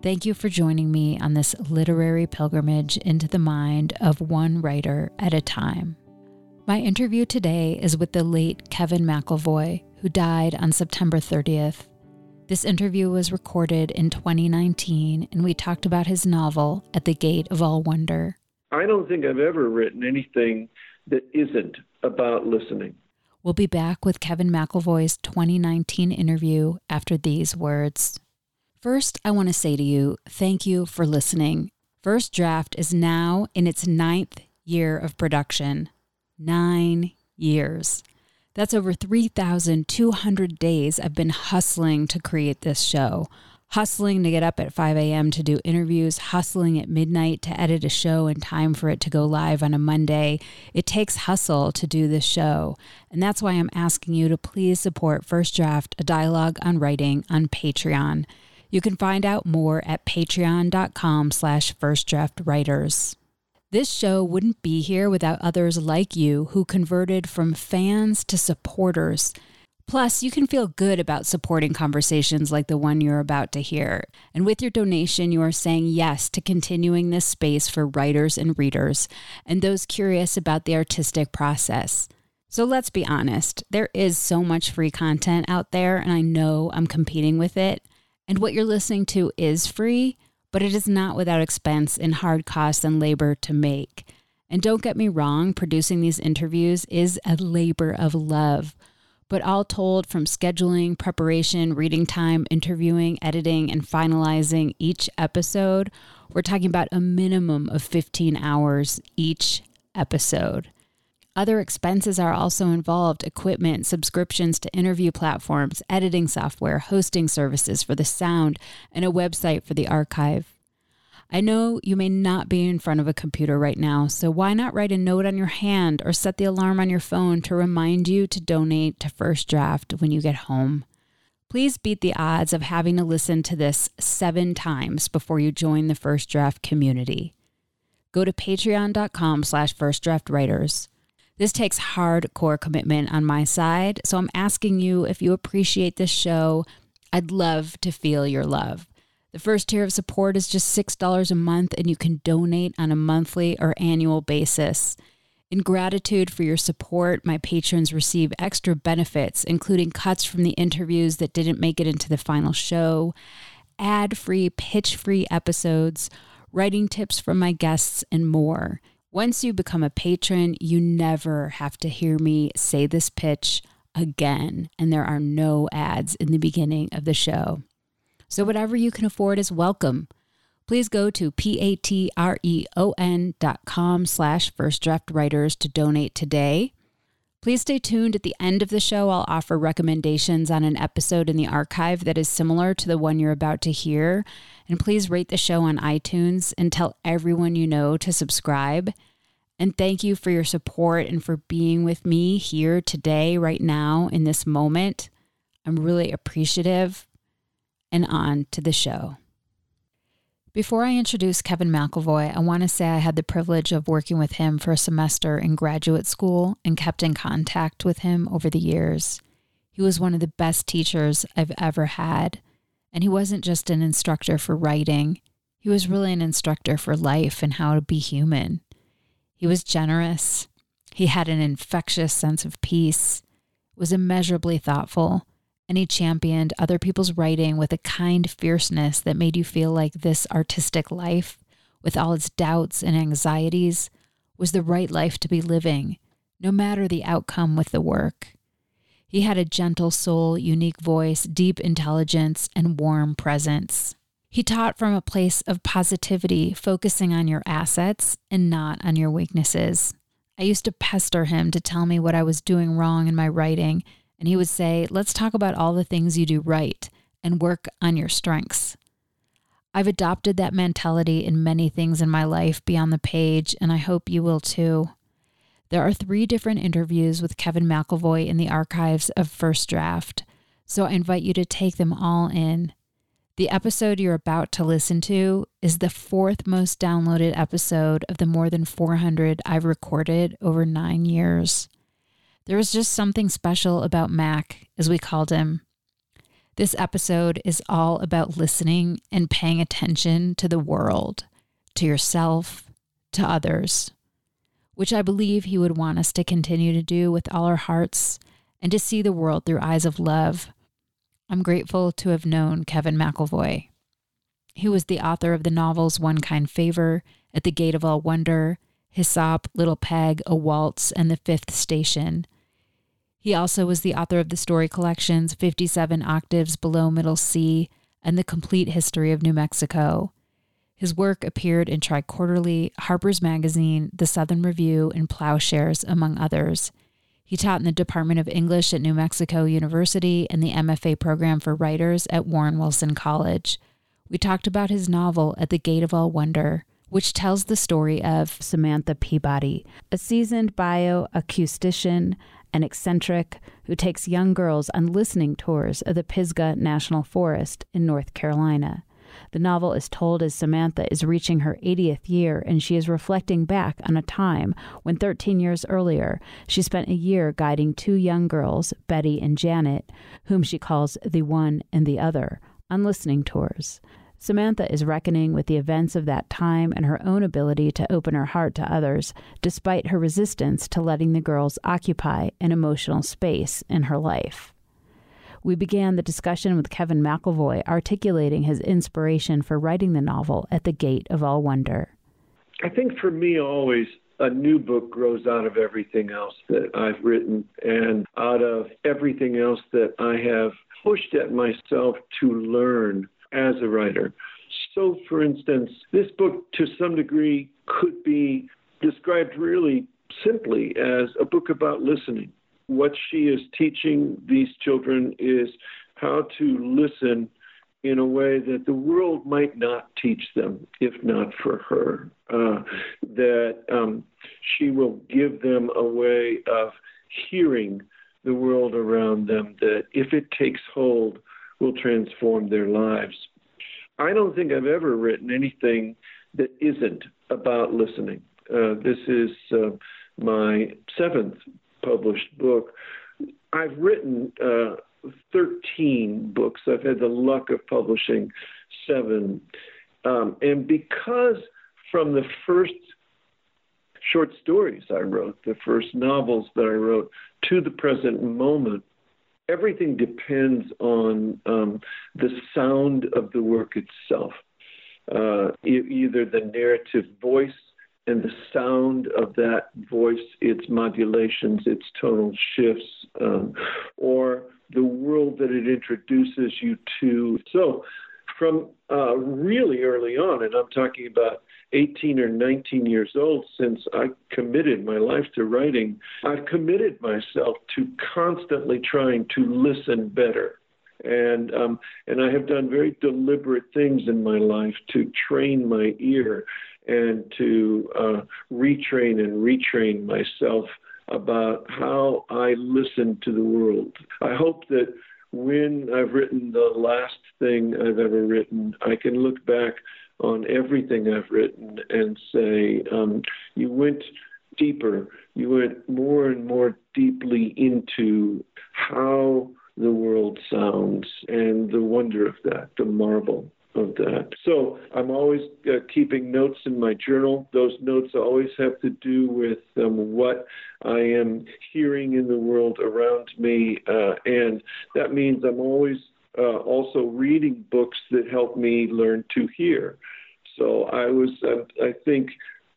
Thank you for joining me on this literary pilgrimage into the mind of one writer at a time. My interview today is with the late Kevin McIlvoy, who died on September 30th. This interview was recorded in 2019, and we talked about his novel, At the Gate of All Wonder. I don't think I've ever written anything that isn't about listening. We'll be back with Kevin McIlvoy's 2019 interview after these words. First, I want to say to you, thank you for listening. First Draft is now in its ninth year of production. Nine years. That's over 3,200 days I've been hustling to create this show. Hustling to get up at 5 a.m. to do interviews, hustling at midnight to edit a show in time for it to go live on a Monday. It takes hustle to do this show. And that's why I'm asking you to please support First Draft, a dialogue on writing on Patreon. You can find out more at patreon.com slash firstdraftwriters. This show wouldn't be here without others like you who converted from fans to supporters. Plus, you can feel good about supporting conversations like the one you're about to hear. And with your donation, you are saying yes to continuing this space for writers and readers and those curious about the artistic process. So let's be honest, there is so much free content out there, and I know I'm competing with it. And what you're listening to is free, but it is not without expense and hard costs and labor to make. And don't get me wrong, producing these interviews is a labor of love. But all told, from scheduling, preparation, reading time, interviewing, editing, and finalizing each episode, we're talking about a minimum of 15 hours each episode. Other expenses are also involved equipment, subscriptions to interview platforms, editing software, hosting services for the sound, and a website for the archive. I know you may not be in front of a computer right now, so why not write a note on your hand or set the alarm on your phone to remind you to donate to First Draft when you get home? Please beat the odds of having to listen to this seven times before you join the First Draft community. Go to patreon.com slash firstdraftwriters. This takes hardcore commitment on my side, so I'm asking you if you appreciate this show, I'd love to feel your love. The first tier of support is just $6 a month, and you can donate on a monthly or annual basis. In gratitude for your support, my patrons receive extra benefits, including cuts from the interviews that didn't make it into the final show, ad free, pitch free episodes, writing tips from my guests, and more. Once you become a patron, you never have to hear me say this pitch again, and there are no ads in the beginning of the show. So, whatever you can afford is welcome. Please go to p-a-t-r-e-o-n dot com slash first draft writers to donate today. Please stay tuned. At the end of the show, I'll offer recommendations on an episode in the archive that is similar to the one you're about to hear. And please rate the show on iTunes and tell everyone you know to subscribe. And thank you for your support and for being with me here today, right now, in this moment. I'm really appreciative. And on to the show. Before I introduce Kevin McIlvoy, I want to say I had the privilege of working with him for a semester in graduate school and kept in contact with him over the years. He was one of the best teachers I've ever had. And he wasn't just an instructor for writing, he was really an instructor for life and how to be human. He was generous, he had an infectious sense of peace, was immeasurably thoughtful, and he championed other people's writing with a kind fierceness that made you feel like this artistic life, with all its doubts and anxieties, was the right life to be living, no matter the outcome with the work. He had a gentle soul, unique voice, deep intelligence, and warm presence. He taught from a place of positivity, focusing on your assets and not on your weaknesses. I used to pester him to tell me what I was doing wrong in my writing and he would say, Let's talk about all the things you do right and work on your strengths. I've adopted that mentality in many things in my life beyond the page, and I hope you will too. There are three different interviews with Kevin McIlvoy in the archives of First Draft, so I invite you to take them all in. The episode you're about to listen to is the fourth most downloaded episode of the more than 400 I've recorded over nine years. There was just something special about Mac, as we called him. This episode is all about listening and paying attention to the world, to yourself, to others which I believe He would want us to continue to do with all our hearts and to see the world through eyes of love. I'm grateful to have known Kevin McIlvoy. He was the author of the novels One Kind Favor, At the Gate of All Wonder, Hyssop, Little Peg, A Waltz, and The Fifth Station. He also was the author of the story collections 57 Octaves Below Middle C and The Complete History of New Mexico. His work appeared in Triquarterly, Harper's Magazine, The Southern Review, and Ploughshares, among others. He taught in the Department of English at New Mexico University and the MFA program for writers at Warren Wilson College. We talked about his novel, At the Gate of All Wonder, which tells the story of Samantha Peabody, a seasoned bioacoustician an eccentric who takes young girls on listening tours of the Pisgah National Forest in North Carolina. The novel is told as Samantha is reaching her 80th year and she is reflecting back on a time when 13 years earlier she spent a year guiding two young girls, Betty and Janet, whom she calls the one and the other, on listening tours. Samantha is reckoning with the events of that time and her own ability to open her heart to others, despite her resistance to letting the girls occupy an emotional space in her life. We began the discussion with Kevin McIlvoy articulating his inspiration for writing the novel At the Gate of All Wonder. I think for me, always a new book grows out of everything else that I've written and out of everything else that I have pushed at myself to learn as a writer. So, for instance, this book to some degree could be described really simply as a book about listening what she is teaching these children is how to listen in a way that the world might not teach them if not for her. Uh, that um, she will give them a way of hearing the world around them that, if it takes hold, will transform their lives. I don't think I've ever written anything that isn't about listening. Uh, this is uh, my seventh published book. I've written uh, 13 books. I've had the luck of publishing seven. Um, and because from the first short stories I wrote, the first novels that I wrote, to the present moment, everything depends on um, the sound of the work itself. Uh, either the narrative voice and the sound of that voice, its modulations, its tonal shifts, um, or the world that it introduces you to. So, from uh, really early on, and I'm talking about 18 or 19 years old since I committed my life to writing, I've committed myself to constantly trying to listen better. And um, and I have done very deliberate things in my life to train my ear and to uh, retrain and retrain myself about how I listen to the world. I hope that when I've written the last thing I've ever written, I can look back on everything I've written and say, um, you went deeper, you went more and more deeply into how the world sounds and the wonder of that, the marvel of that. So I'm always uh, keeping notes in my journal. Those notes always have to do with um, what I am hearing in the world around me, uh, and that means I'm always uh, also reading books that help me learn to hear. So I was, uh, I think,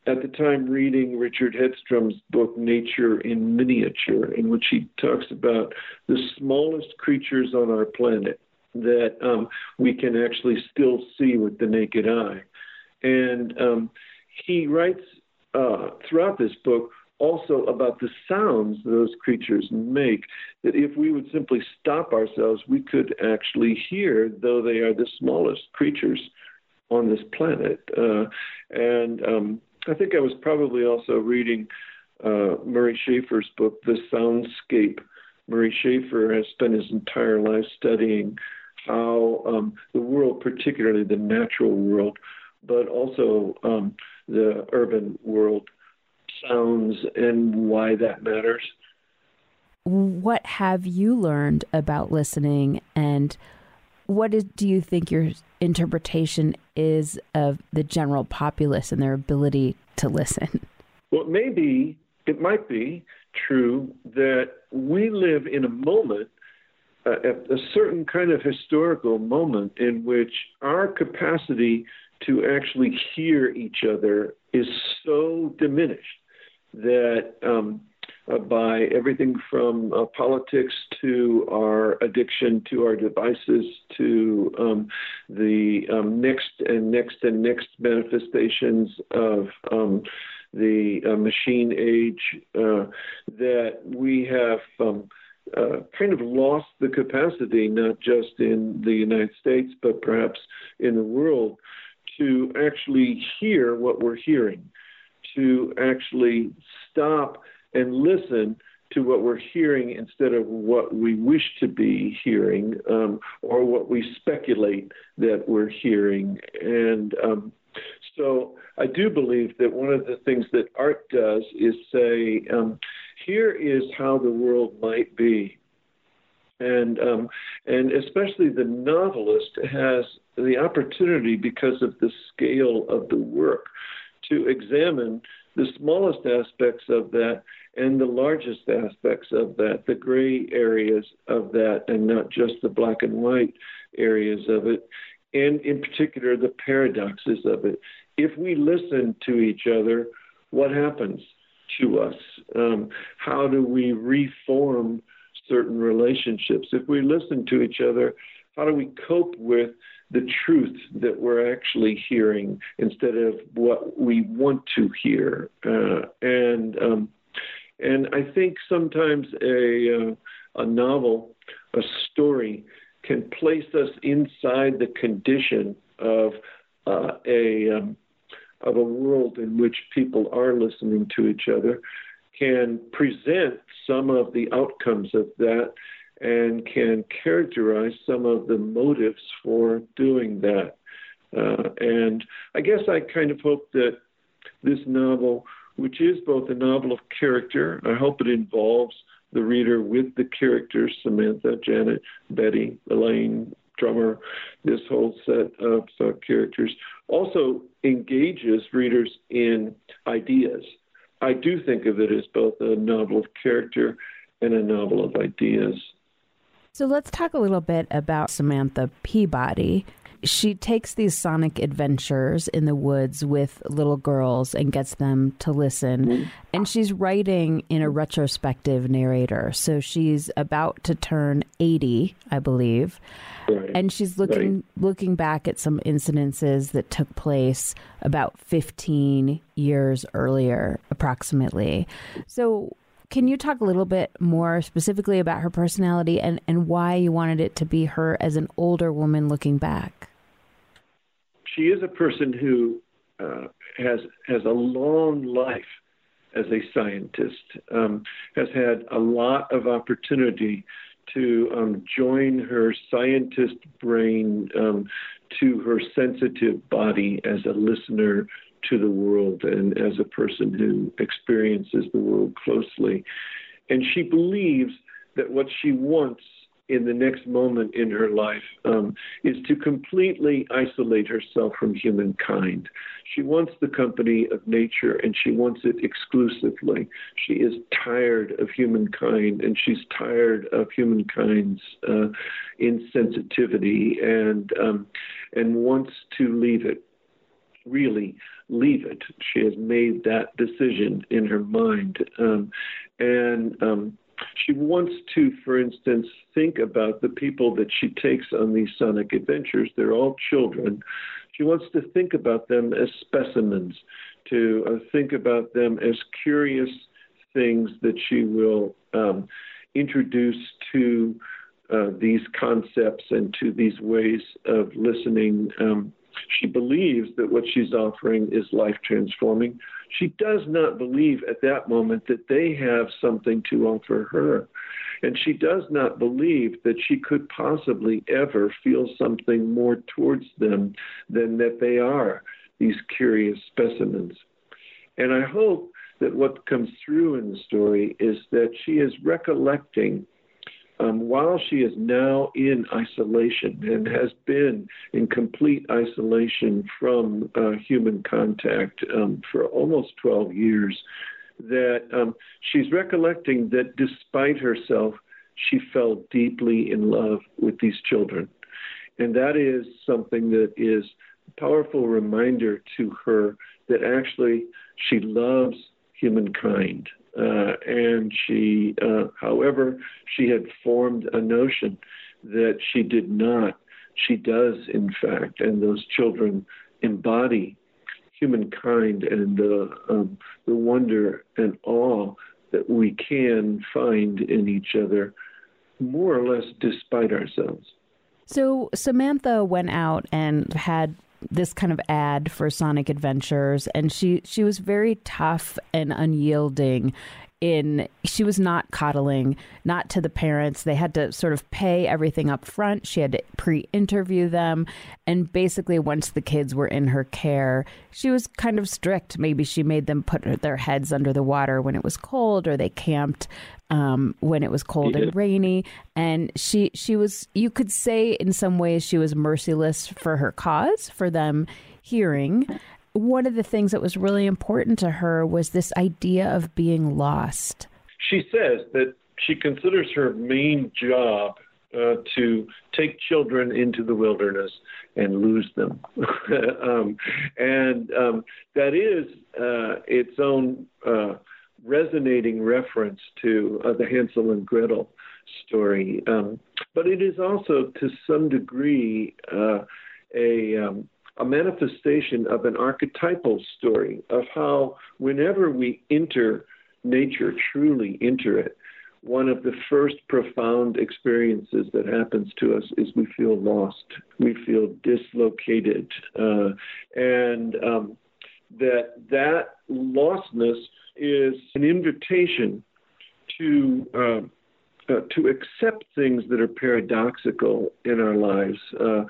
at the time reading Richard Headstrom's book Nature in Miniature, in which he talks about the smallest creatures on our planet that um, we can actually still see with the naked eye. And um, he writes uh, throughout this book also about the sounds those creatures make, that if we would simply stop ourselves, we could actually hear, though they are the smallest creatures on this planet. Uh, and um, I think I was probably also reading uh, Murray Schafer's book, The Soundscape. Murray Schafer has spent his entire life studying how um, the world, particularly the natural world, but also um, the urban world, sounds and why that matters. What have you learned about listening, and what is, do you think your interpretation is of the general populace and their ability to listen? Well, maybe it might be true that we live in a moment, uh, a certain kind of historical moment, in which our capacity to actually hear each other is so diminished that um, uh, by everything from uh, politics to our addiction to our devices to um, the um, next and next and next manifestations of um, the uh, machine age, uh, that we have um, uh, kind of lost the capacity, not just in the United States, but perhaps in the world, to actually hear what we're hearing, to actually stop and listen to what we're hearing instead of what we wish to be hearing um, or what we speculate that we're hearing. And um, so I do believe that one of the things that art does is say, um, here is how the world might be. And, um, and especially the novelist has the opportunity, because of the scale of the work, to examine the smallest aspects of that and the largest aspects of that, the gray areas of that, and not just the black and white areas of it, and in particular the paradoxes of it. If we listen to each other, what happens to us? Um, how do we reform certain relationships? If we listen to each other, how do we cope with the truth that we're actually hearing instead of what we want to hear? Uh, and um, and I think sometimes a uh, a novel, a story, can place us inside the condition of uh, a um, of a world in which people are listening to each other, can present some of the outcomes of that, and can characterize some of the motives for doing that. Uh, and I guess I kind of hope that this novel which is both a novel of character. I hope it involves the reader with the characters Samantha, Janet, Betty, Elaine, drummer, this whole set of uh, characters. Also engages readers in ideas. I do think of it as both a novel of character and a novel of ideas. So let's talk a little bit about Samantha Peabody she takes these sonic adventures in the woods with little girls and gets them to listen. Mm-hmm. And she's writing in a retrospective narrator. So she's about to turn 80, I believe. Right. And she's looking right. looking back at some incidences that took place about 15 years earlier approximately. So can you talk a little bit more specifically about her personality and, and why you wanted it to be her as an older woman looking back? she is a person who uh, has has a long life as a scientist, um, has had a lot of opportunity to um, join her scientist brain um, to her sensitive body as a listener to the world and as a person who experiences the world closely. And she believes that what she wants in the next moment in her life um, is to completely isolate herself from humankind. She wants the company of nature and she wants it exclusively. She is tired of humankind and she's tired of humankind's uh, insensitivity and um, and wants to leave it. Really leave it. She has made that decision in her mind, um, and um, she wants to, for instance, think about the people that she takes on these sonic adventures. They're all children. She wants to think about them as specimens, to uh, think about them as curious things that she will um, introduce to uh, these concepts and to these ways of listening. Um, She believes that what she's offering is life transforming. She does not believe at that moment that they have something to offer her. And she does not believe that she could possibly ever feel something more towards them than that they are these curious specimens. And I hope that what comes through in the story is that she is recollecting um, while she is now in isolation and has been in complete isolation from uh, human contact um, for almost 12 years, that um, she's recollecting that despite herself, she fell deeply in love with these children. And that is something that is a powerful reminder to her that actually she loves humankind. Uh, and she, uh, however, she had formed a notion that she did not. She does, in fact, and those children embody humankind and um, the wonder and awe that we can find in each other, more or less despite ourselves. So Samantha went out and had this kind of ad for Sonic Adventures, and she she was very tough and unyielding in she was not coddling not to the parents. They had to sort of pay everything up front. She had to pre-interview them. And basically once the kids were in her care she was kind of strict. Maybe she made them put their heads under the water when it was cold or they camped um, when it was cold yeah. and rainy. And she she was you could say in some ways she was merciless for her cause for them hearing one of the things that was really important to her was this idea of being lost. She says that she considers her main job uh, to take children into the wilderness and lose them. um, and um, that is uh, its own uh, resonating reference to uh, the Hansel and Gretel story. Um, but it is also, to some degree, uh, a um, a manifestation of an archetypal story of how, whenever we enter nature, truly enter it, one of the first profound experiences that happens to us is we feel lost, we feel dislocated, uh, and um, that that lostness is an invitation to uh, uh, to accept things that are paradoxical in our lives. Uh,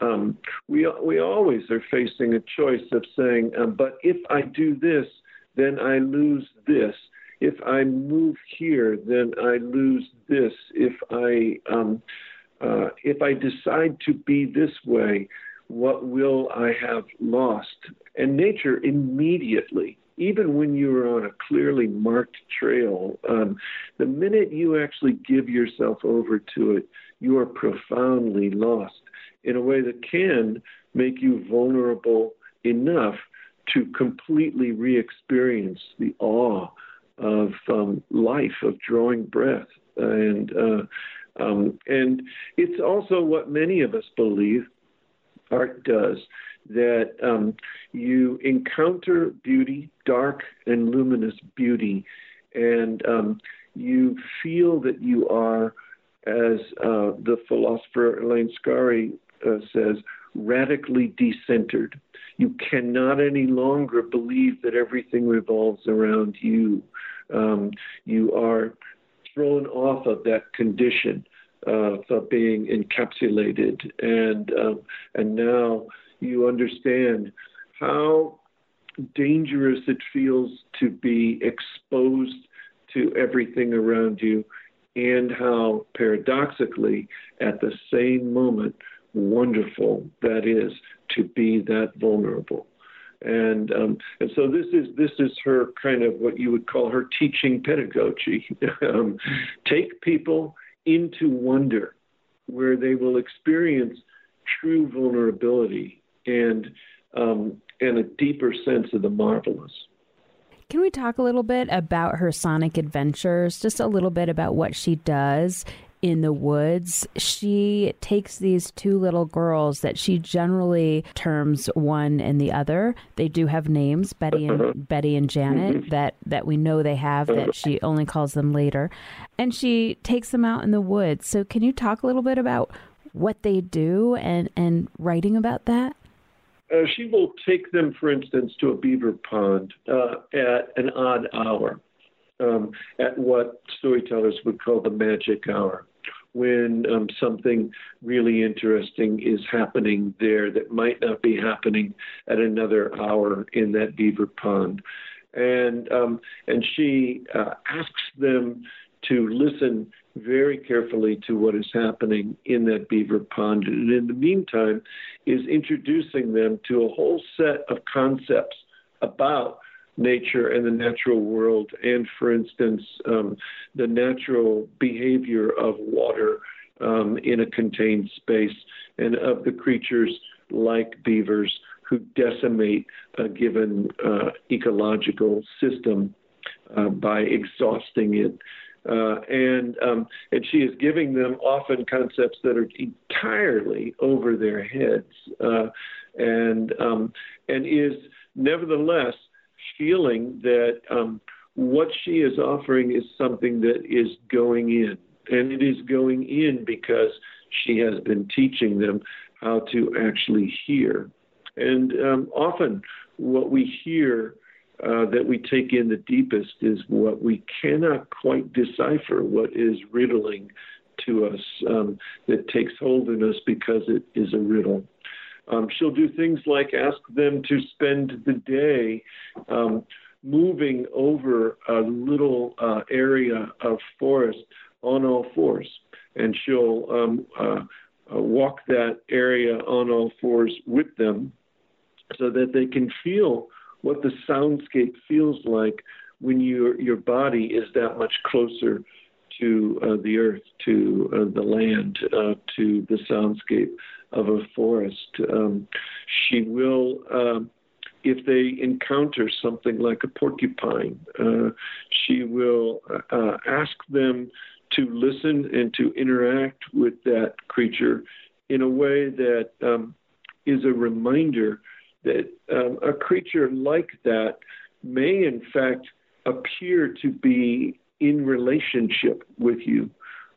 um, we we always are facing a choice of saying, um, "But if I do this, then I lose this. If I move here, then I lose this. If I um, uh, if I decide to be this way, what will I have lost?" And nature immediately even when you are on a clearly marked trail, um, the minute you actually give yourself over to it, you are profoundly lost in a way that can make you vulnerable enough to completely re experience the awe of um, life, of drawing breath. And, uh, um, and it's also what many of us believe art does that um, you encounter beauty, dark and luminous beauty, and um, you feel that you are, as uh, the philosopher Elaine Scarry uh, says, radically decentered. You cannot any longer believe that everything revolves around you. Um, you are thrown off of that condition uh, of being encapsulated, and um, and now you understand how dangerous it feels to be exposed to everything around you, and how paradoxically, at the same moment, wonderful that is to be that vulnerable. And um, and so this is this is her kind of what you would call her teaching pedagogy. um, take people into wonder, where they will experience true vulnerability and um, and a deeper sense of the marvelous. Can we talk a little bit about her sonic adventures? Just a little bit about what she does in the woods. She takes these two little girls that she generally terms one and the other. They do have names, Betty and uh-huh. Betty and Janet, mm-hmm. that that we know they have. That uh-huh. she only calls them later, and she takes them out in the woods. So, can you talk a little bit about what they do and and writing about that? Uh, she will take them, for instance, to a beaver pond uh, at an odd hour, um, at what storytellers would call the magic hour, when um, something really interesting is happening there that might not be happening at another hour in that beaver pond. And um, and she uh, asks them to listen very carefully to what is happening in that beaver pond. And in the meantime, is introducing them to a whole set of concepts about nature and the natural world, and for instance, um, the natural behavior of water um, in a contained space, and of the creatures like beavers who decimate a given uh, ecological system uh, by exhausting it. Uh, and um, and she is giving them often concepts that are entirely over their heads, uh, and um, and is nevertheless feeling that um, what she is offering is something that is going in, and it is going in because she has been teaching them how to actually hear, and um, often what we hear uh, that we take in the deepest is what we cannot quite decipher, what is riddling to us, um, that takes hold in us because it is a riddle. Um, she'll do things like ask them to spend the day um, moving over a little uh, area of forest on all fours, and she'll um, uh, uh, walk that area on all fours with them so that they can feel what the soundscape feels like when your your body is that much closer to uh, the earth, to uh, the land, uh, to the soundscape of a forest. Um, she will, um, if they encounter something like a porcupine, uh, she will uh, ask them to listen and to interact with that creature in a way that um, is a reminder that um, a creature like that may, in fact, appear to be in relationship with you,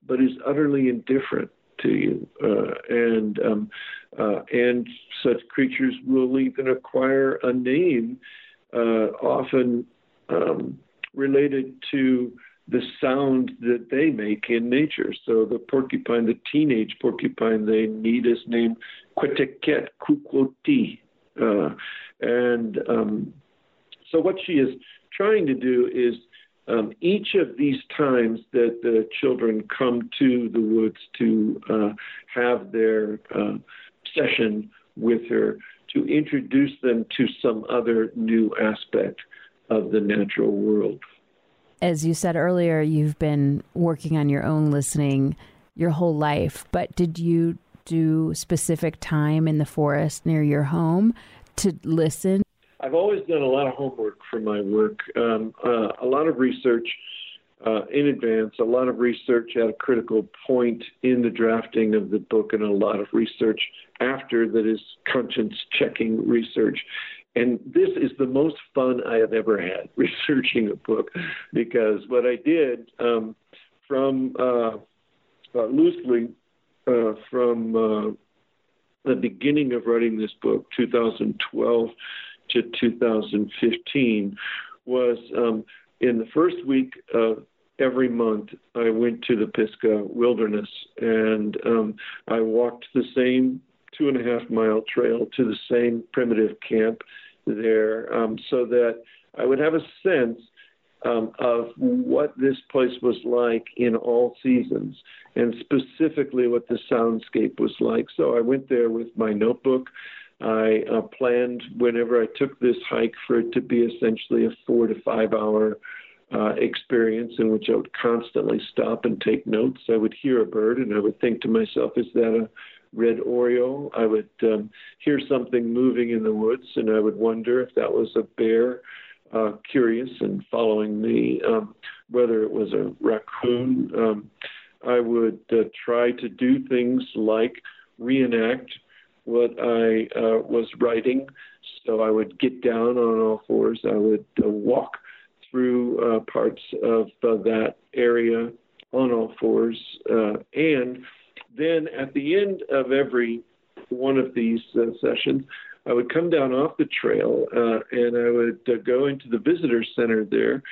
but is utterly indifferent to you. Uh, and um, uh, and such creatures will even acquire a name, uh, often um, related to the sound that they make in nature. So the porcupine, the teenage porcupine they need is named Queteket Kukwoti, uh, and um, so, what she is trying to do is um, each of these times that the children come to the woods to uh, have their uh, session with her, to introduce them to some other new aspect of the natural world. As you said earlier, you've been working on your own listening your whole life, but did you do specific time in the forest near your home to listen? I've always done a lot of homework for my work, um, uh, a lot of research uh, in advance, a lot of research at a critical point in the drafting of the book, and a lot of research after that is conscience checking research. And this is the most fun I have ever had researching a book because what I did um, from uh, uh loosely uh, from uh, the beginning of writing this book, 2012 to 2015, was um, in the first week of every month, I went to the Pisgah Wilderness and um, I walked the same two and a half mile trail to the same primitive camp there um, so that I would have a sense um, of what this place was like in all seasons and specifically what the soundscape was like. So I went there with my notebook. I uh, planned whenever I took this hike for it to be essentially a four to five hour uh, experience in which I would constantly stop and take notes. I would hear a bird and I would think to myself, is that a red oriole? I would um, hear something moving in the woods and I would wonder if that was a bear uh, curious and following me, um, whether it was a raccoon. Um, I would uh, try to do things like reenact what I uh, was writing. So I would get down on all fours. I would uh, walk through uh, parts of uh, that area on all fours. and then at the end of every one of these uh, sessions, I would come down off the trail uh, and I would uh, go into the visitor center there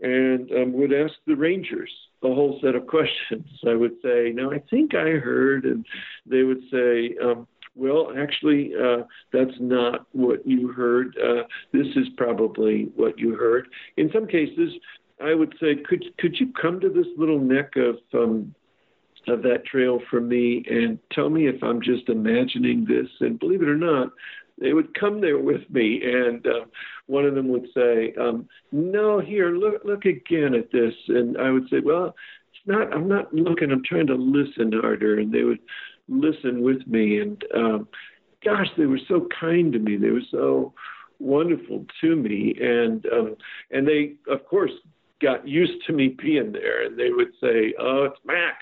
and um, would ask the rangers a whole set of questions. I would say, "Now, I think I heard," and they would say, um, "Well, actually, uh, that's not what you heard. Uh, this is probably what you heard." In some cases, I would say, "Could could you come to this little neck of um, of that trail for me and tell me if I'm just imagining this?" And believe it or not, they would come there with me, and uh, one of them would say, um, "No, here, look, look again at this," and I would say, "Well, it's not. I'm not looking. I'm trying to listen harder." And they would listen with me, and um, gosh, they were so kind to me. They were so wonderful to me, and um, and they, of course, got used to me being there, and they would say, "Oh, it's Mac,"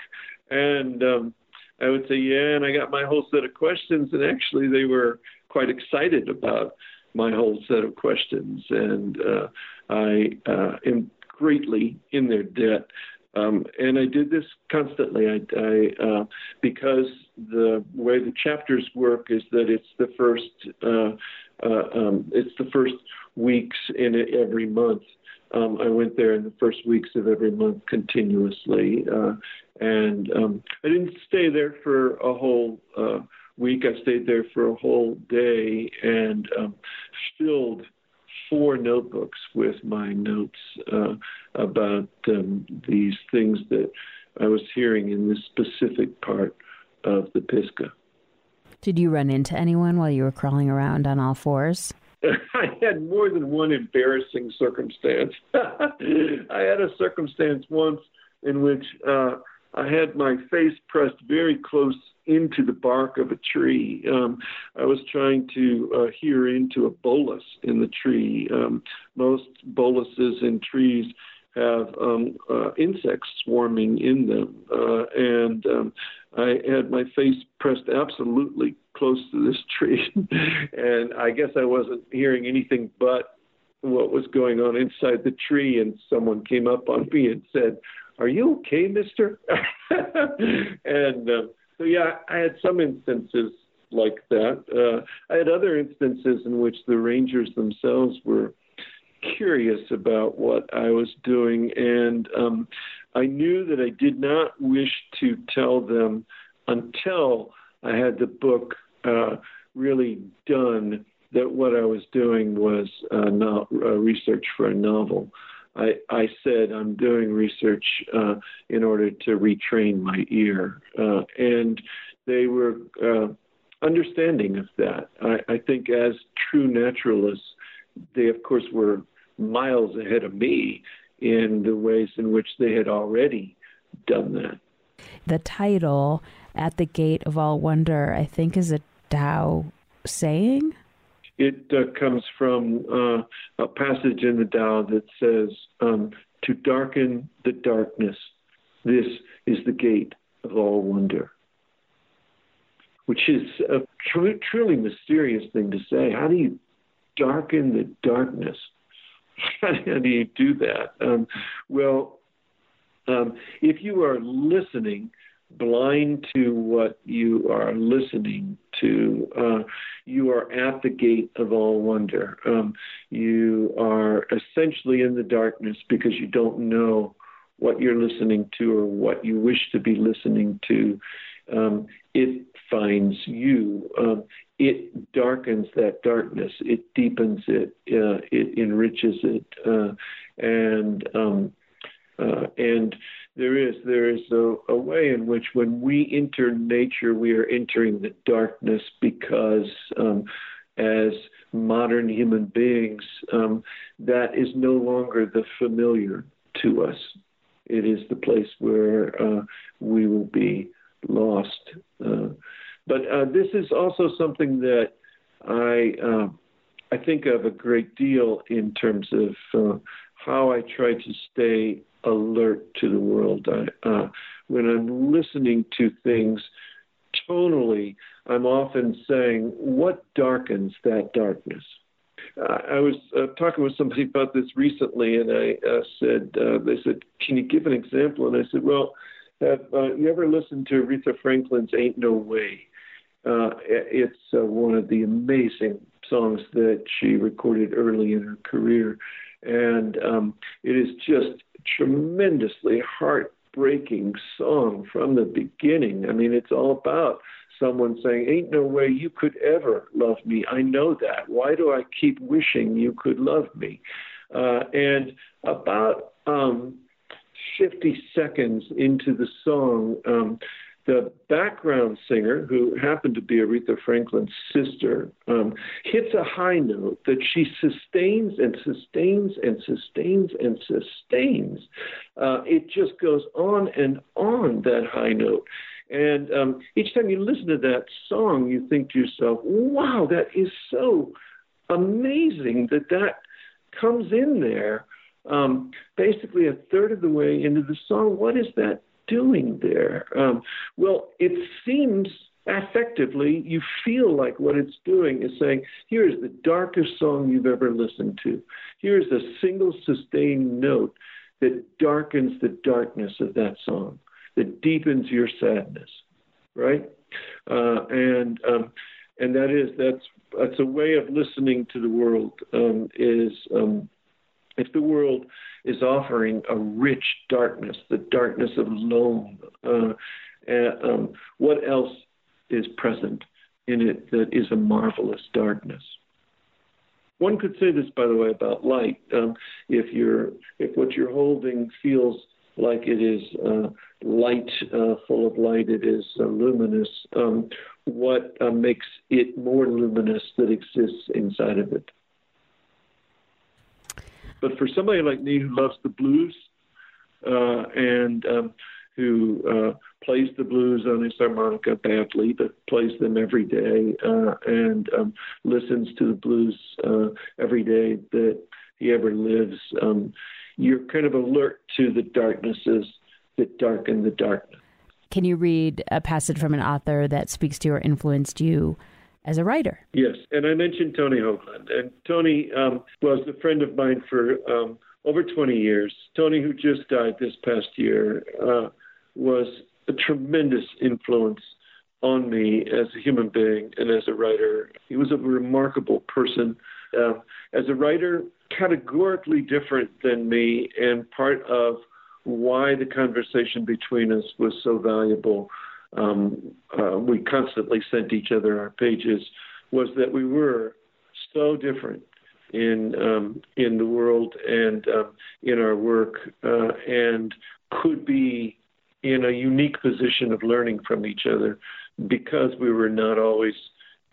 and um, I would say, "Yeah," and I got my whole set of questions, and actually, they were quite excited about my whole set of questions, and uh, I uh, am greatly in their debt. Um, and I did this constantly. I, I uh, because the way the chapters work is that it's the first uh, uh, um, it's the first weeks in every month. Um, I went there in the first weeks of every month continuously, uh, and um, I didn't stay there for a whole week. I stayed there for a whole day and um, filled four notebooks with my notes uh, about um, these things that I was hearing in this specific part of the Pisgah. Did you run into anyone while you were crawling around on all fours? I had more than one embarrassing circumstance. I had a circumstance once in which uh, I had my face pressed very close into the bark of a tree. Um, I was trying to uh, hear into a bolus in the tree. Um, most boluses in trees have um, uh, insects swarming in them, uh, and um, I had my face pressed absolutely close to this tree, and I guess I wasn't hearing anything but what was going on inside the tree. And someone came up on me and said, "Are you okay, Mister?" and uh, so yeah, I had some instances like that. Uh, I had other instances in which the Rangers themselves were curious about what I was doing, and um, I knew that I did not wish to tell them until I had the book uh, really done that what I was doing was uh, not uh, research for a novel. I, I said I'm doing research uh, in order to retrain my ear, uh, and they were uh, understanding of that. I, I think as true naturalists, they of course were miles ahead of me in the ways in which they had already done that. The title, At the Gate of All Wonder, I think is a Tao saying. It uh, comes from uh, a passage in the Tao that says, um, To darken the darkness, this is the gate of all wonder. Which is a tr- truly mysterious thing to say. How do you darken the darkness? How do you do that? Um, well, um, if you are listening blind to what you are listening to. Uh, you are at the gate of all wonder. Um, you are essentially in the darkness because you don't know what you're listening to or what you wish to be listening to. Um, it finds you. Um, it darkens that darkness. It deepens it. Uh, it enriches it. Uh, and um, uh, and there is there is a, a, way in which when we enter nature, we are entering the darkness because um, as modern human beings, um, that is no longer the familiar to us. It is the place where uh, we will be lost. Uh, but uh, this is also something that I uh, I think of a great deal in terms of uh, how I try to stay alert to the world. I, uh, when I'm listening to things tonally, I'm often saying, What darkens that darkness? Uh, I was uh, talking with somebody about this recently, and I uh, said, uh, They said, Can you give an example? And I said, Well, have you ever listened to Aretha Franklin's Ain't No Way? It's one of the amazing songs that she recorded early in her career. And um, it is just tremendously heartbreaking song from the beginning. I mean, it's all about someone saying, Ain't no way you could ever love me. I know that. Why do I keep wishing you could love me? Uh, and about um, 50 seconds into the song, um, the background singer, who happened to be Aretha Franklin's sister, um, hits a high note that she sustains and sustains and sustains and sustains. Uh, it just goes on and on, that high note. And um, each time you listen to that song, you think to yourself, wow, that is so amazing that that comes in there. Um, basically, a third of the way into the song. What is that doing there? Um, well, it seems affectively, you feel like what it's doing is saying, here is the darkest song you've ever listened to. Here is a single sustained note that darkens the darkness of that song, that deepens your sadness, right? Uh, and um, and that is that's that's a way of listening to the world. Um, is um, if the world is offering a rich darkness, the darkness of loam. Uh, um, what else is present in it that is a marvelous darkness? One could say this, by the way, about light. Um, if you're, if what you're holding feels like it is uh, light, uh, full of light, it is uh, luminous. Um, what uh, makes it more luminous that exists inside of it? But for somebody like me who loves the blues uh, and um, who uh, plays the blues on his harmonica badly, but plays them every day uh, and um, listens to the blues uh, every day that he ever lives, um, you're kind of alert to the darknesses that darken the darkness. Can you read a passage from an author that speaks to or influenced you as a writer. Yes, and I mentioned Tony Hoagland, and Tony um, was a friend of mine for um, over 20 years. Tony, who just died this past year, uh, was a tremendous influence on me as a human being and as a writer. He was a remarkable person. Uh, as a writer, categorically different than me, and part of why the conversation between us was so valuable um, uh, we constantly sent each other our pages was that we were so different in um, in the world and um, in our work, uh, and could be in a unique position of learning from each other because we were not always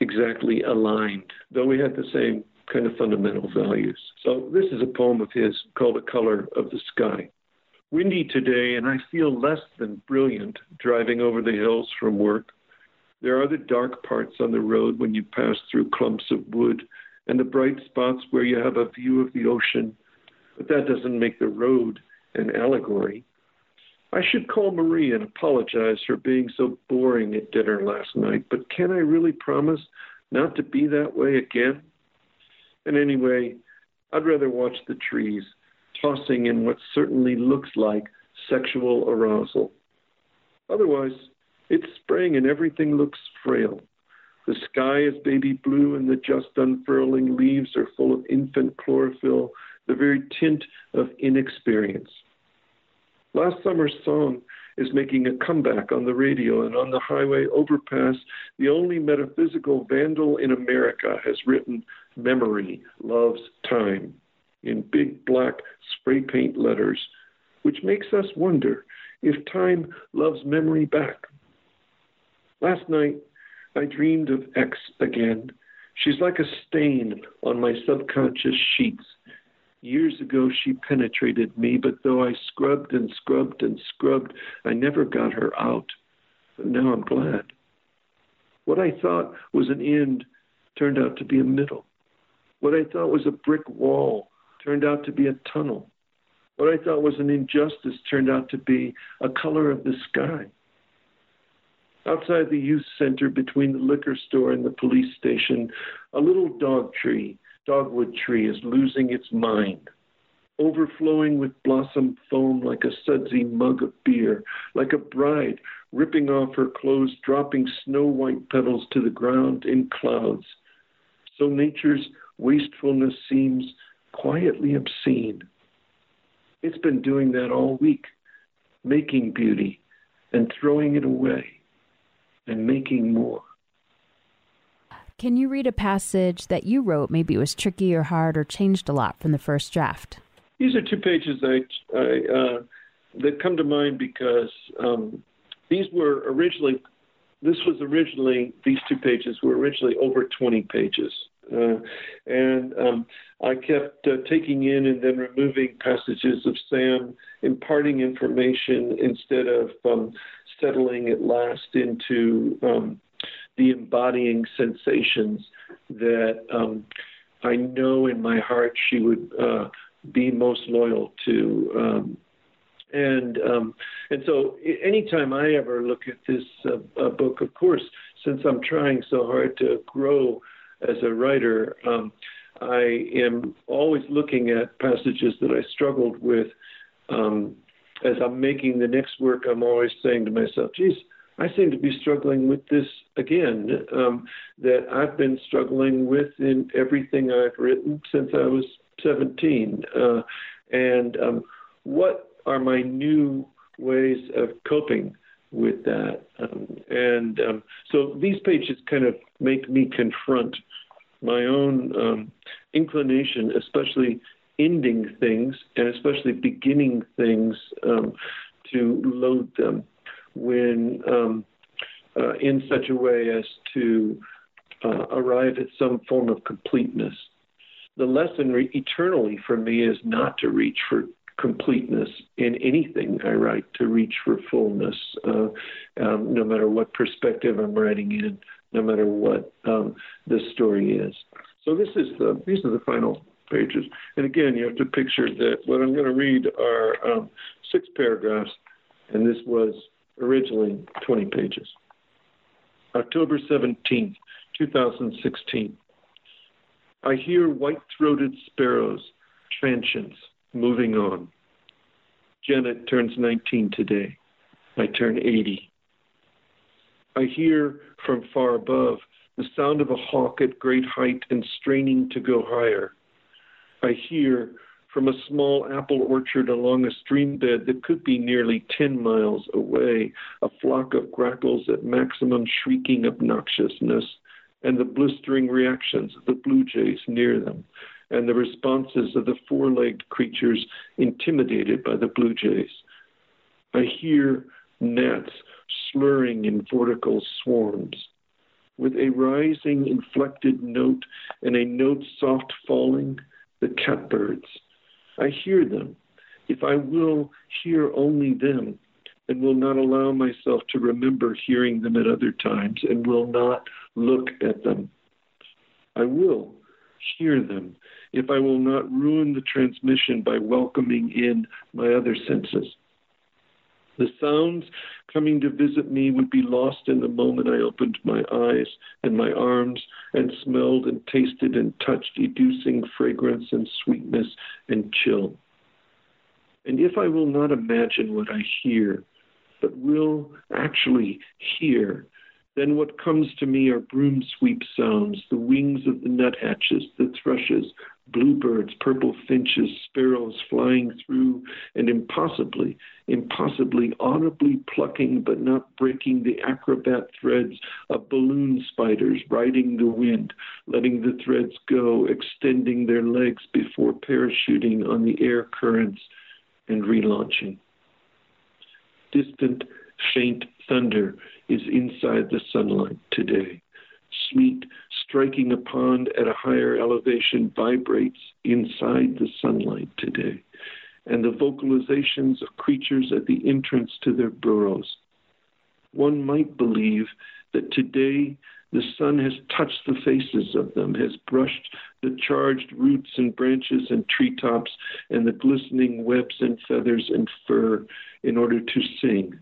exactly aligned, though we had the same kind of fundamental values. So this is a poem of his called "A Color of the Sky." Windy today, and I feel less than brilliant driving over the hills from work. There are the dark parts on the road when you pass through clumps of wood, and the bright spots where you have a view of the ocean. But that doesn't make the road an allegory. I should call Marie and apologize for being so boring at dinner last night, but can I really promise not to be that way again? And anyway, I'd rather watch the trees tossing in what certainly looks like sexual arousal. Otherwise, it's spring and everything looks frail. The sky is baby blue and the just unfurling leaves are full of infant chlorophyll, the very tint of inexperience. Last summer's song is making a comeback on the radio and on the highway overpass. The only metaphysical vandal in America has written, Memory loves time in big black spray paint letters, which makes us wonder if time loves memory back. Last night, I dreamed of X again. She's like a stain on my subconscious sheets. Years ago, she penetrated me, but though I scrubbed and scrubbed and scrubbed, I never got her out. But now I'm glad. What I thought was an end turned out to be a middle. What I thought was a brick wall turned out to be a tunnel. What I thought was an injustice turned out to be a color of the sky. Outside the youth center between the liquor store and the police station, a little dog tree, dogwood tree, is losing its mind, overflowing with blossom foam like a sudsy mug of beer, like a bride ripping off her clothes, dropping snow white petals to the ground in clouds. So nature's wastefulness seems quietly obscene. It's been doing that all week, making beauty and throwing it away and making more. Can you read a passage that you wrote? Maybe it was tricky or hard or changed a lot from the first draft. These are two pages I, I uh, that come to mind because um, these were originally. This was originally these two pages were originally over 20 pages, uh, and um, I kept uh, taking in and then removing passages of Sam imparting information instead of um, settling at last into um, the embodying sensations that um, I know in my heart she would uh, be most loyal to. Um, and um, and so anytime I ever look at this uh, book, of course, since I'm trying so hard to grow as a writer, um, I am always looking at passages that I struggled with. Um, as I'm making the next work, I'm always saying to myself, geez, I seem to be struggling with this again, um, that I've been struggling with in everything I've written since I was 17. Uh, and um, what are my new ways of coping with that? Um, and um, so these pages kind of make me confront my own um, inclination, especially ending things and especially beginning things, um, to load them when um, uh, in such a way as to uh, arrive at some form of completeness. The lesson re- eternally for me is not to reach for completeness in anything I write, to reach for fullness, uh, um, no matter what perspective I'm writing in, no matter what um, the story is. So this is the these are the final pages. And again, you have to picture that what I'm going to read are um, six paragraphs, and this was originally 20 pages. October 17th, 2016. I hear white throated sparrows, transients, moving on. Janet turns 19 today. I turn 80. I hear from far above the sound of a hawk at great height and straining to go higher. I hear from a small apple orchard along a stream bed that could be nearly 10 miles away, a flock of grackles at maximum shrieking obnoxiousness, and the blistering reactions of the blue jays near them, and the responses of the four legged creatures intimidated by the blue jays. I hear gnats slurring in vortical swarms. With a rising inflected note and a note soft falling, the catbirds I hear them. If I will hear only them, and will not allow myself to remember hearing them at other times, and will not look at them, I will hear them if I will not ruin the transmission by welcoming in my other senses. The sounds coming to visit me would be lost in the moment I opened my eyes and my arms and smelled and tasted and touched, educing fragrance and sweetness and chill. And if I will not imagine what I hear, but will actually hear then what comes to me are broom sweep sounds, the wings of the nuthatches, the thrushes, bluebirds, purple finches, sparrows flying through, and impossibly, impossibly audibly plucking but not breaking the acrobat threads of balloon spiders riding the wind, letting the threads go, extending their legs before parachuting on the air currents and relaunching. Distant, faint thunder is inside the sunlight today. Sleet striking a pond at a higher elevation vibrates inside the sunlight today. And the vocalizations of creatures at the entrance to their burrows. One might believe that today the sun has touched the faces of them, has brushed the charged roots and branches and treetops and the glistening webs and feathers and fur in order to sing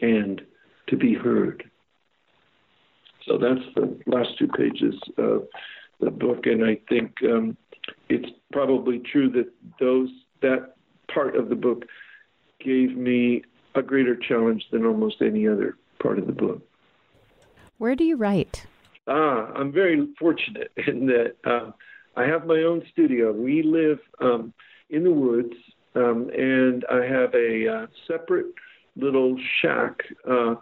and to be heard. So that's the last two pages of the book, and I think um, it's probably true that those that part of the book gave me a greater challenge than almost any other part of the book. Where do you write? Ah, I'm very fortunate in that uh, I have my own studio. We live um, in the woods, um, and I have a uh, separate little shack uh,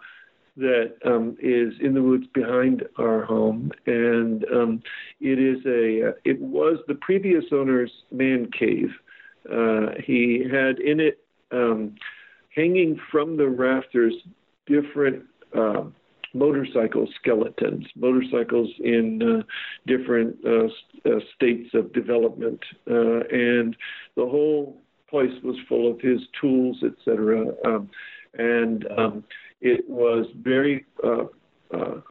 that um, is in the woods behind our home, and um, it is a. It was the previous owner's man cave. Uh, he had in it, um, hanging from the rafters, different. Uh, motorcycle skeletons, motorcycles in uh, different uh, uh, states of development, uh, and the whole place was full of his tools, etc. Um, and um, it was very uh, uh,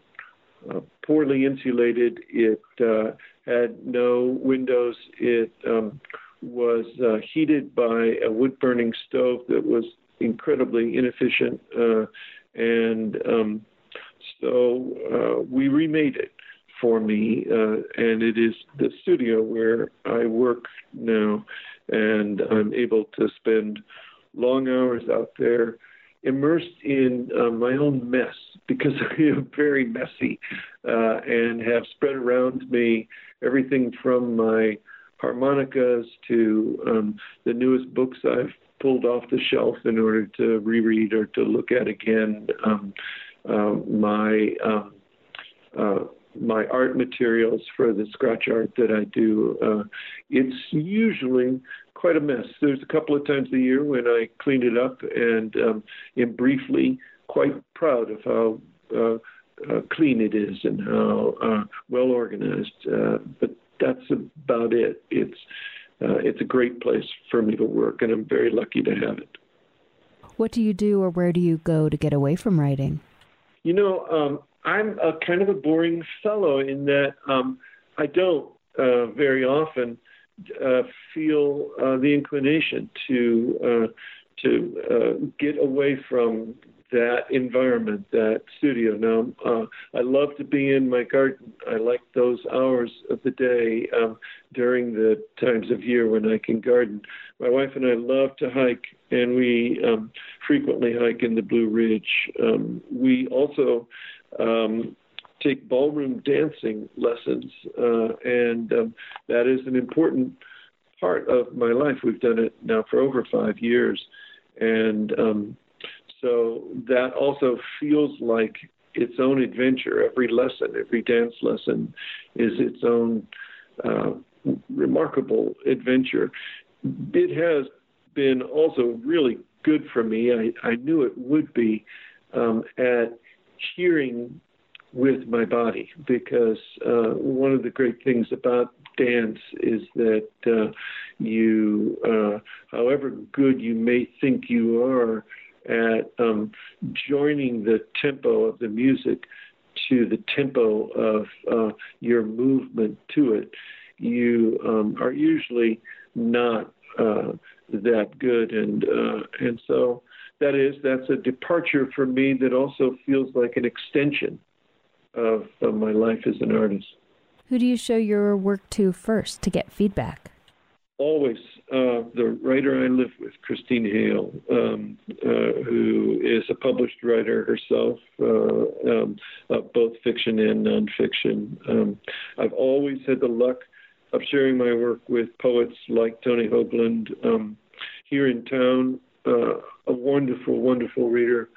uh, poorly insulated. It uh, had no windows. It um, was uh, heated by a wood burning stove that was incredibly inefficient. Uh, and um, so we remade it for me, and it is the studio where I work now, and I'm able to spend long hours out there immersed in uh, my own mess because I am very messy uh, and have spread around me everything from my harmonicas to um, the newest books I've pulled off the shelf in order to reread or to look at again. Um, uh, my um, uh, my art materials for the scratch art that I do. Uh, it's usually quite a mess. There's a couple of times a year when I clean it up and um, am briefly quite proud of how uh, uh, clean it is and how uh, well organized. Uh, but that's about it. It's uh, it's a great place for me to work, and I'm very lucky to have it. What do you do, or where do you go to get away from writing? You know, um, I'm a kind of a boring fellow in that um, I don't uh, very often uh, feel uh, the inclination to uh, to uh, get away from that environment, that studio. Now, uh, I love to be in my garden. I like those hours of the day um, during the times of year when I can garden. My wife and I love to hike, and we um, frequently hike in the Blue Ridge. Um, we also um, take ballroom dancing lessons, uh, and um, that is an important part of my life. We've done it now for over five years, and um, so that also feels like its own adventure. Every lesson, every dance lesson, is its own uh, remarkable adventure. It has been also really good for me. I, I knew it would be um, at hearing with my body because uh, one of the great things about dance is that uh, you, uh, however good you may think you are at um, joining the tempo of the music to the tempo of uh, your movement to it, you um, are usually not uh, that good, and uh, and so that is that's a departure for me that also feels like an extension of, of my life as an artist. Who do you show your work to first to get feedback? Always uh, the writer I live with, Christine Hale, um, uh, who is a published writer herself, uh, um, both fiction and nonfiction. Um, I've always had the luck of sharing my work with poets like Tony Hoagland. Um, here in town, a wonderful, wonderful reader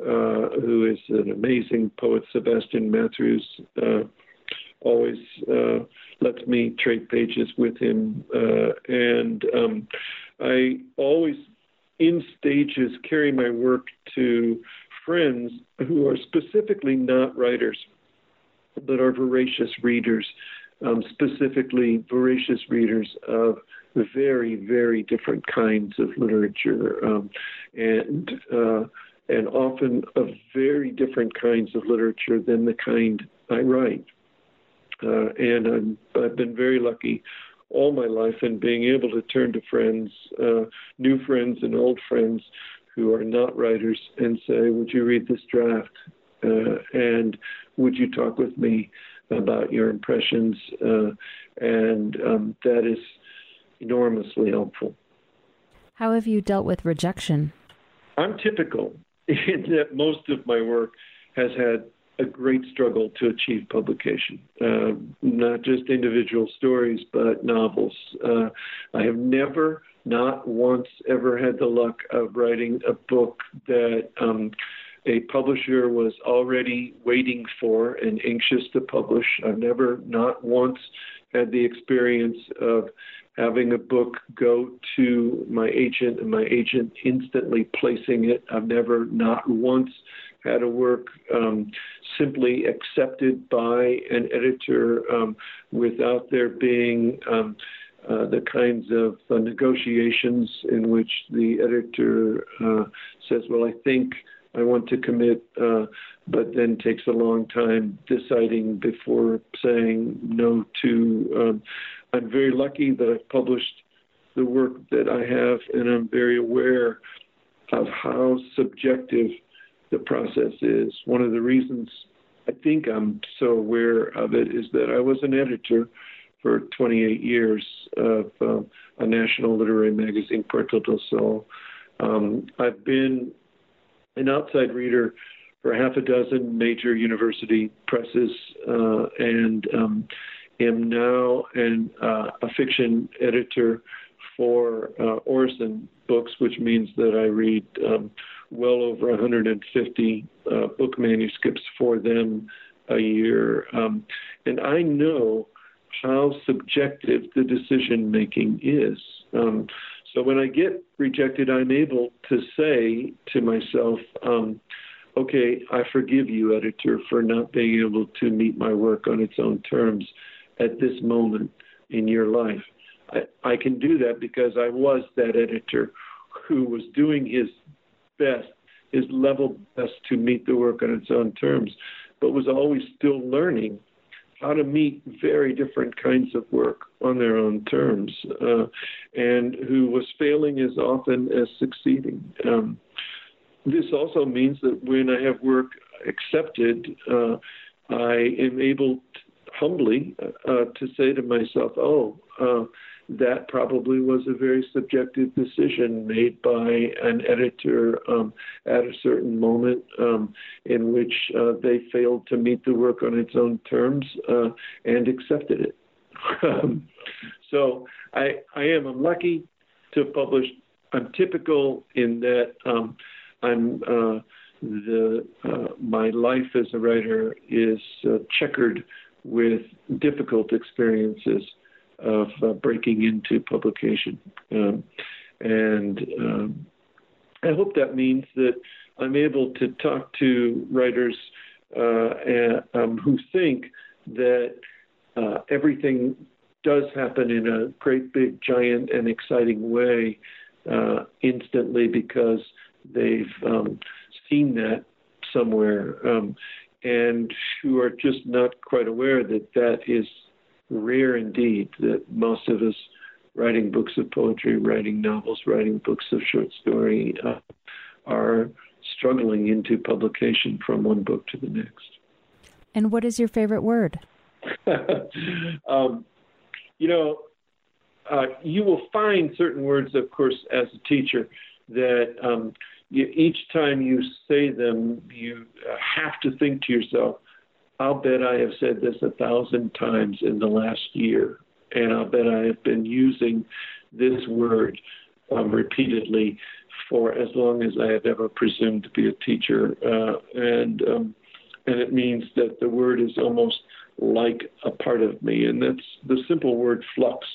uh, who is an amazing poet, Sebastian Matthews. Uh, always uh, lets me trade pages with him, and um, I always, in stages, carry my work to friends who are specifically not writers, but are voracious readers, um, specifically voracious readers of very, very different kinds of literature, um, and uh, and often of very different kinds of literature than the kind I write. Uh, and I'm, I've been very lucky all my life in being able to turn to friends, uh, new friends and old friends who are not writers, and say, Would you read this draft? Uh, and would you talk with me about your impressions? Uh, and um, that is enormously helpful. How have you dealt with rejection? I'm typical in that most of my work has had a great struggle to achieve publication, uh, not just individual stories, but novels. Uh, I have never, not once, ever had the luck of writing a book that um, a publisher was already waiting for and anxious to publish. I've never, not once, had the experience of having a book go to my agent and my agent instantly placing it. I've never, not once, had a work um, simply accepted by an editor um, without there being um, uh, the kinds of uh, negotiations in which the editor uh, says, Well, I think I want to commit, uh, but then takes a long time deciding before saying no to. Um, I'm very lucky that I've published the work that I have, and I'm very aware of how subjective the process is. One of the reasons I think I'm so aware of it is that I was an editor for 28 years of uh, a national literary magazine, Puerto del Sol. Um, I've been an outside reader for half a dozen major university presses uh, and um, am now an, uh, a fiction editor for uh, Orison Books, which means that I read um, well over 150 uh, book manuscripts for them a year. Um, and I know how subjective the decision making is. So when I get rejected, I'm able to say to myself, um, okay, I forgive you, editor, for not being able to meet my work on its own terms at this moment in your life. I, I can do that because I was that editor who was doing his best, his level best to meet the work on its own terms, but was always still learning how to meet very different kinds of work on their own terms, uh, and who was failing as often as succeeding. Um, this also means that when I have work accepted, uh, I am able humbly uh, to say to myself, "Oh, uh, that probably was a very subjective decision made by an editor um, at a certain moment um, in which uh, they failed to meet the work on its own terms uh, and accepted it. Um, so I, I am I'm lucky to publish. I'm typical in that um, I'm uh, the uh, my life as a writer is uh, checkered with difficult experiences of uh, breaking into publication. Um, and um, I hope that means that I'm able to talk to writers uh, and, um, who think that uh, everything does happen in a great, big, giant, and exciting way uh, instantly because they've um, seen that somewhere um, and who are just not quite aware that that is rare indeed that most of us writing books of poetry, writing novels, writing books of short story uh, are struggling into publication from one book to the next. And what is your favorite word? um, you know, uh, you will find certain words, of course, as a teacher, that um, you, each time you say them, you have to think to yourself, I'll bet I have said this a thousand times in the last year, and I'll bet I have been using this word um, repeatedly for as long as I have ever presumed to be a teacher, uh, and um, and it means that the word is almost like a part of me, and that's the simple word flux,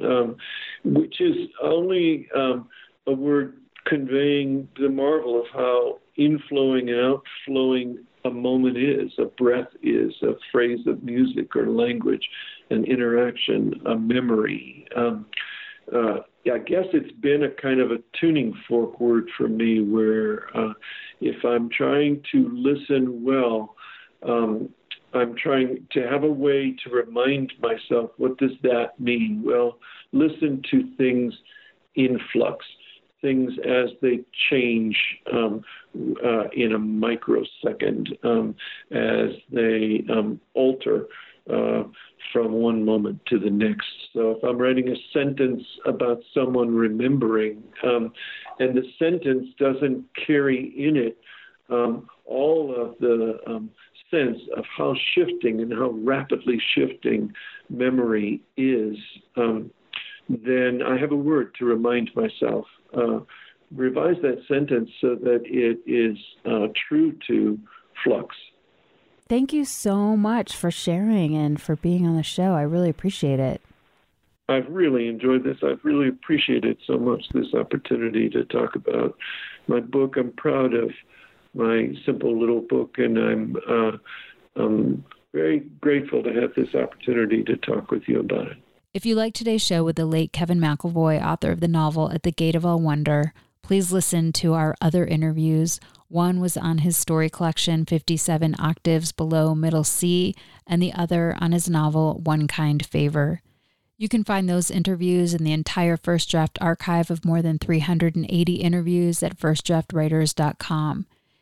um, which is only um, a word conveying the marvel of how inflowing and outflowing a moment is, a breath is, a phrase of music or language, an interaction, a memory. Um, uh, I guess it's been a kind of a tuning fork word for me where uh, if I'm trying to listen well, um, I'm trying to have a way to remind myself what does that mean? Well, listen to things in flux things as they change um, uh, in a microsecond, um, as they um, alter uh, from one moment to the next. So if I'm writing a sentence about someone remembering, um, and the sentence doesn't carry in it um, all of the um, sense of how shifting and how rapidly shifting memory is, um, then I have a word to remind myself. Uh, revise that sentence so that it is uh, true to flux. Thank you so much for sharing and for being on the show. I really appreciate it. I've really enjoyed this. I've really appreciated so much this opportunity to talk about my book. I'm proud of my simple little book, and I'm uh, I'm very grateful to have this opportunity to talk with you about it. If you like today's show with the late Kevin McIlvoy, author of the novel At the Gate of All Wonder, please listen to our other interviews. One was on his story collection, 57 Octaves Below Middle C, and the other on his novel, One Kind Favor. You can find those interviews and the entire First Draft archive of more than 380 interviews at firstdraftwriters.com.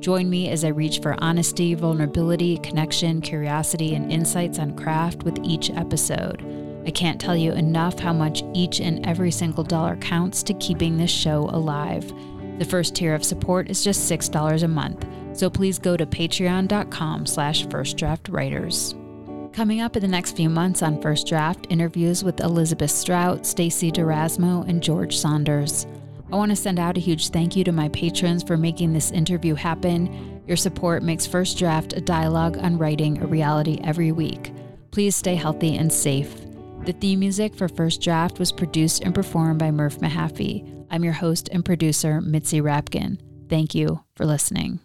Join me as I reach for honesty, vulnerability, connection, curiosity, and insights on craft with each episode. I can't tell you enough how much each and every single dollar counts to keeping this show alive. The first tier of support is just $6 a month. So please go to patreon.com slash firstdraftwriters. Coming up in the next few months on First Draft, interviews with Elizabeth Strout, Stacey D'Erasmo, and George Saunders. I want to send out a huge thank you to my patrons for making this interview happen. Your support makes First Draft a dialogue on writing a reality every week. Please stay healthy and safe. The theme music for First Draft was produced and performed by Murph Mahaffey. I'm your host and producer, Mitzi Rapkin. Thank you for listening.